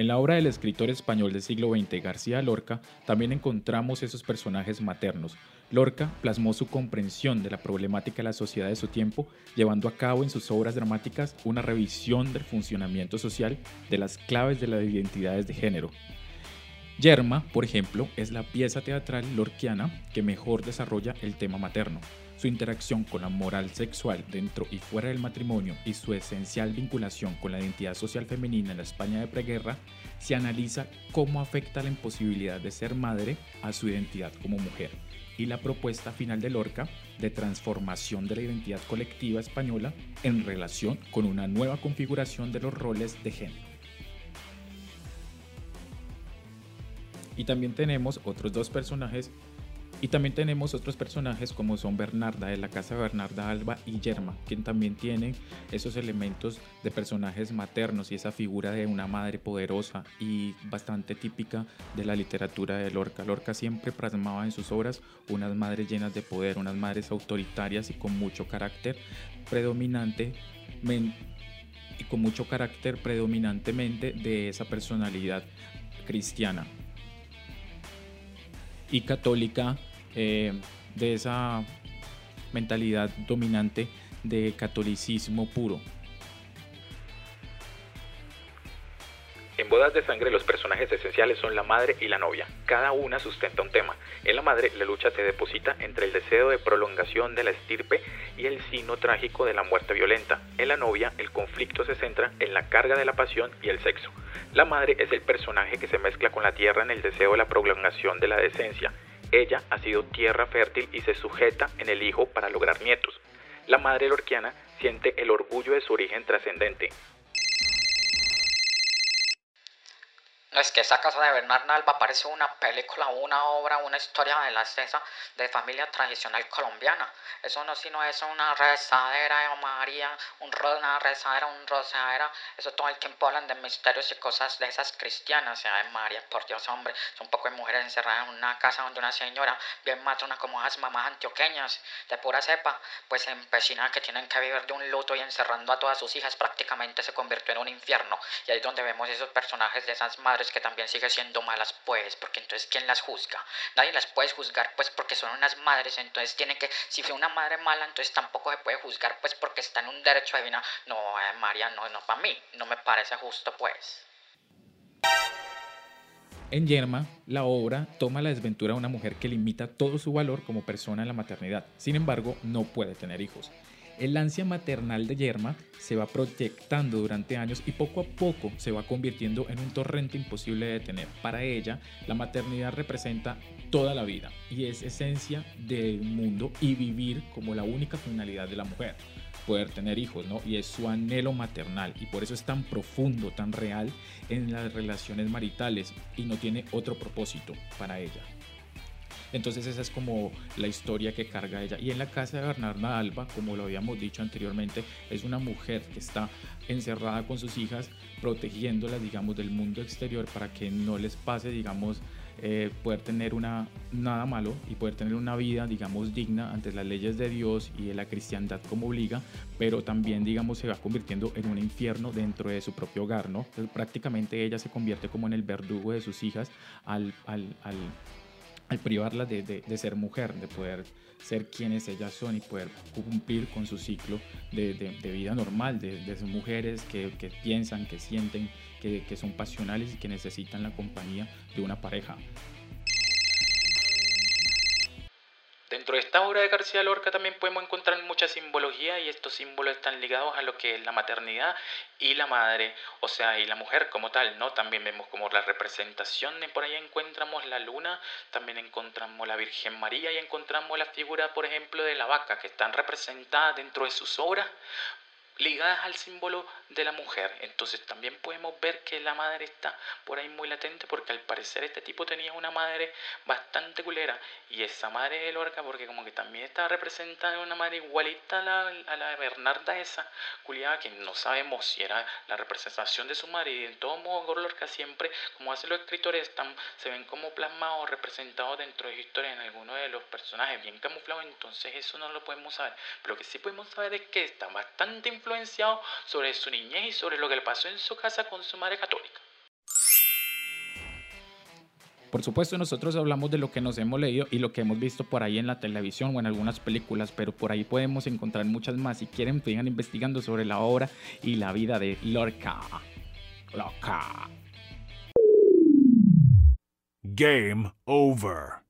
En la obra del escritor español del siglo XX García Lorca también encontramos esos personajes maternos. Lorca plasmó su comprensión de la problemática de la sociedad de su tiempo, llevando a cabo en sus obras dramáticas una revisión del funcionamiento social de las claves de las identidades de género. Yerma, por ejemplo, es la pieza teatral lorquiana que mejor desarrolla el tema materno su interacción con la moral sexual dentro y fuera del matrimonio y su esencial vinculación con la identidad social femenina en la España de preguerra, se analiza cómo afecta la imposibilidad de ser madre a su identidad como mujer y la propuesta final de Lorca de transformación de la identidad colectiva española en relación con una nueva configuración de los roles de género. Y también tenemos otros dos personajes y también tenemos otros personajes como son Bernarda de la casa de Bernarda Alba y Yerma, quien también tienen esos elementos de personajes maternos y esa figura de una madre poderosa y bastante típica de la literatura de Lorca. Lorca siempre plasmaba en sus obras unas madres llenas de poder, unas madres autoritarias y con mucho carácter predominante y con mucho carácter predominantemente de esa personalidad cristiana y católica eh, de esa mentalidad dominante de catolicismo puro. En Bodas de Sangre los personajes esenciales son la madre y la novia. Cada una sustenta un tema. En la madre la lucha se deposita entre el deseo de prolongación de la estirpe y el sino trágico de la muerte violenta. En la novia el conflicto se centra en la carga de la pasión y el sexo. La madre es el personaje que se mezcla con la tierra en el deseo de la prolongación de la decencia ella ha sido tierra fértil y se sujeta en el hijo para lograr nietos. La madre lorquiana siente el orgullo de su origen trascendente, No es que esa casa de Bernard Alba parece una película, una obra, una historia de la cesa de familia tradicional colombiana. Eso no sino es una rezadera de María, un una rezadera, un rosadera. Eso todo el tiempo hablan de misterios y cosas de esas cristianas. de María, por Dios, hombre. Son un poco de mujeres encerradas en una casa donde una señora bien matrona como esas mamás antioqueñas de pura cepa, pues empecinadas que tienen que vivir de un luto y encerrando a todas sus hijas prácticamente se convirtió en un infierno. Y ahí es donde vemos esos personajes de esas madres que también sigue siendo malas, pues, porque entonces ¿quién las juzga? Nadie las puede juzgar, pues, porque son unas madres, entonces tiene que, si fue una madre mala, entonces tampoco se puede juzgar, pues, porque está en un derecho de vida. No, eh, María, no, no, para mí, no me parece justo, pues. En Yerma, la obra toma la desventura de una mujer que limita todo su valor como persona en la maternidad. Sin embargo, no puede tener hijos. El ansia maternal de Yerma se va proyectando durante años y poco a poco se va convirtiendo en un torrente imposible de detener. Para ella, la maternidad representa toda la vida y es esencia del mundo y vivir como la única finalidad de la mujer poder tener hijos, ¿no? Y es su anhelo maternal y por eso es tan profundo, tan real en las relaciones maritales y no tiene otro propósito para ella. Entonces esa es como la historia que carga ella. Y en la casa de Bernarda Alba, como lo habíamos dicho anteriormente, es una mujer que está encerrada con sus hijas, protegiéndolas, digamos, del mundo exterior para que no les pase, digamos, eh, poder tener una, nada malo y poder tener una vida, digamos, digna ante las leyes de Dios y de la cristiandad como obliga, pero también, digamos, se va convirtiendo en un infierno dentro de su propio hogar, ¿no? prácticamente ella se convierte como en el verdugo de sus hijas al, al privarla de, de, ser mujer, de poder ser quienes ellas son y poder cumplir con su ciclo de, de vida normal, de, ser mujeres que, que, piensan, que sienten, que, que son pasionales y que necesitan la compañía de una pareja. Dentro de esta obra de García Lorca también podemos encontrar mucha simbología y estos símbolos están ligados a lo que es la maternidad y la madre, o sea, y la mujer como tal, ¿no? También vemos como la representación, por ahí encontramos la luna, también encontramos la Virgen María y encontramos la figura, por ejemplo, de la vaca, que están representadas dentro de sus obras ligadas al símbolo de la mujer. Entonces también podemos ver que la madre está por ahí muy latente porque al parecer este tipo tenía una madre bastante culera y esa madre de Lorca porque como que también estaba representada en una madre igualita a la, a la de Bernarda esa culiada que no sabemos si era la representación de su madre. Y en todo modo Lorca siempre como hacen los escritores están, se ven como plasmados representados dentro de su historia en alguno de los personajes bien camuflados. Entonces eso no lo podemos saber. Pero lo que sí podemos saber es que está bastante influenciado sobre su niñez y sobre lo que le pasó en su casa con su madre católica. Por supuesto, nosotros hablamos de lo que nos hemos leído y lo que hemos visto por ahí en la televisión o en algunas películas, pero por ahí podemos encontrar muchas más. Si quieren, sigan investigando sobre la obra y la vida de Lorca. Lorca. Game over.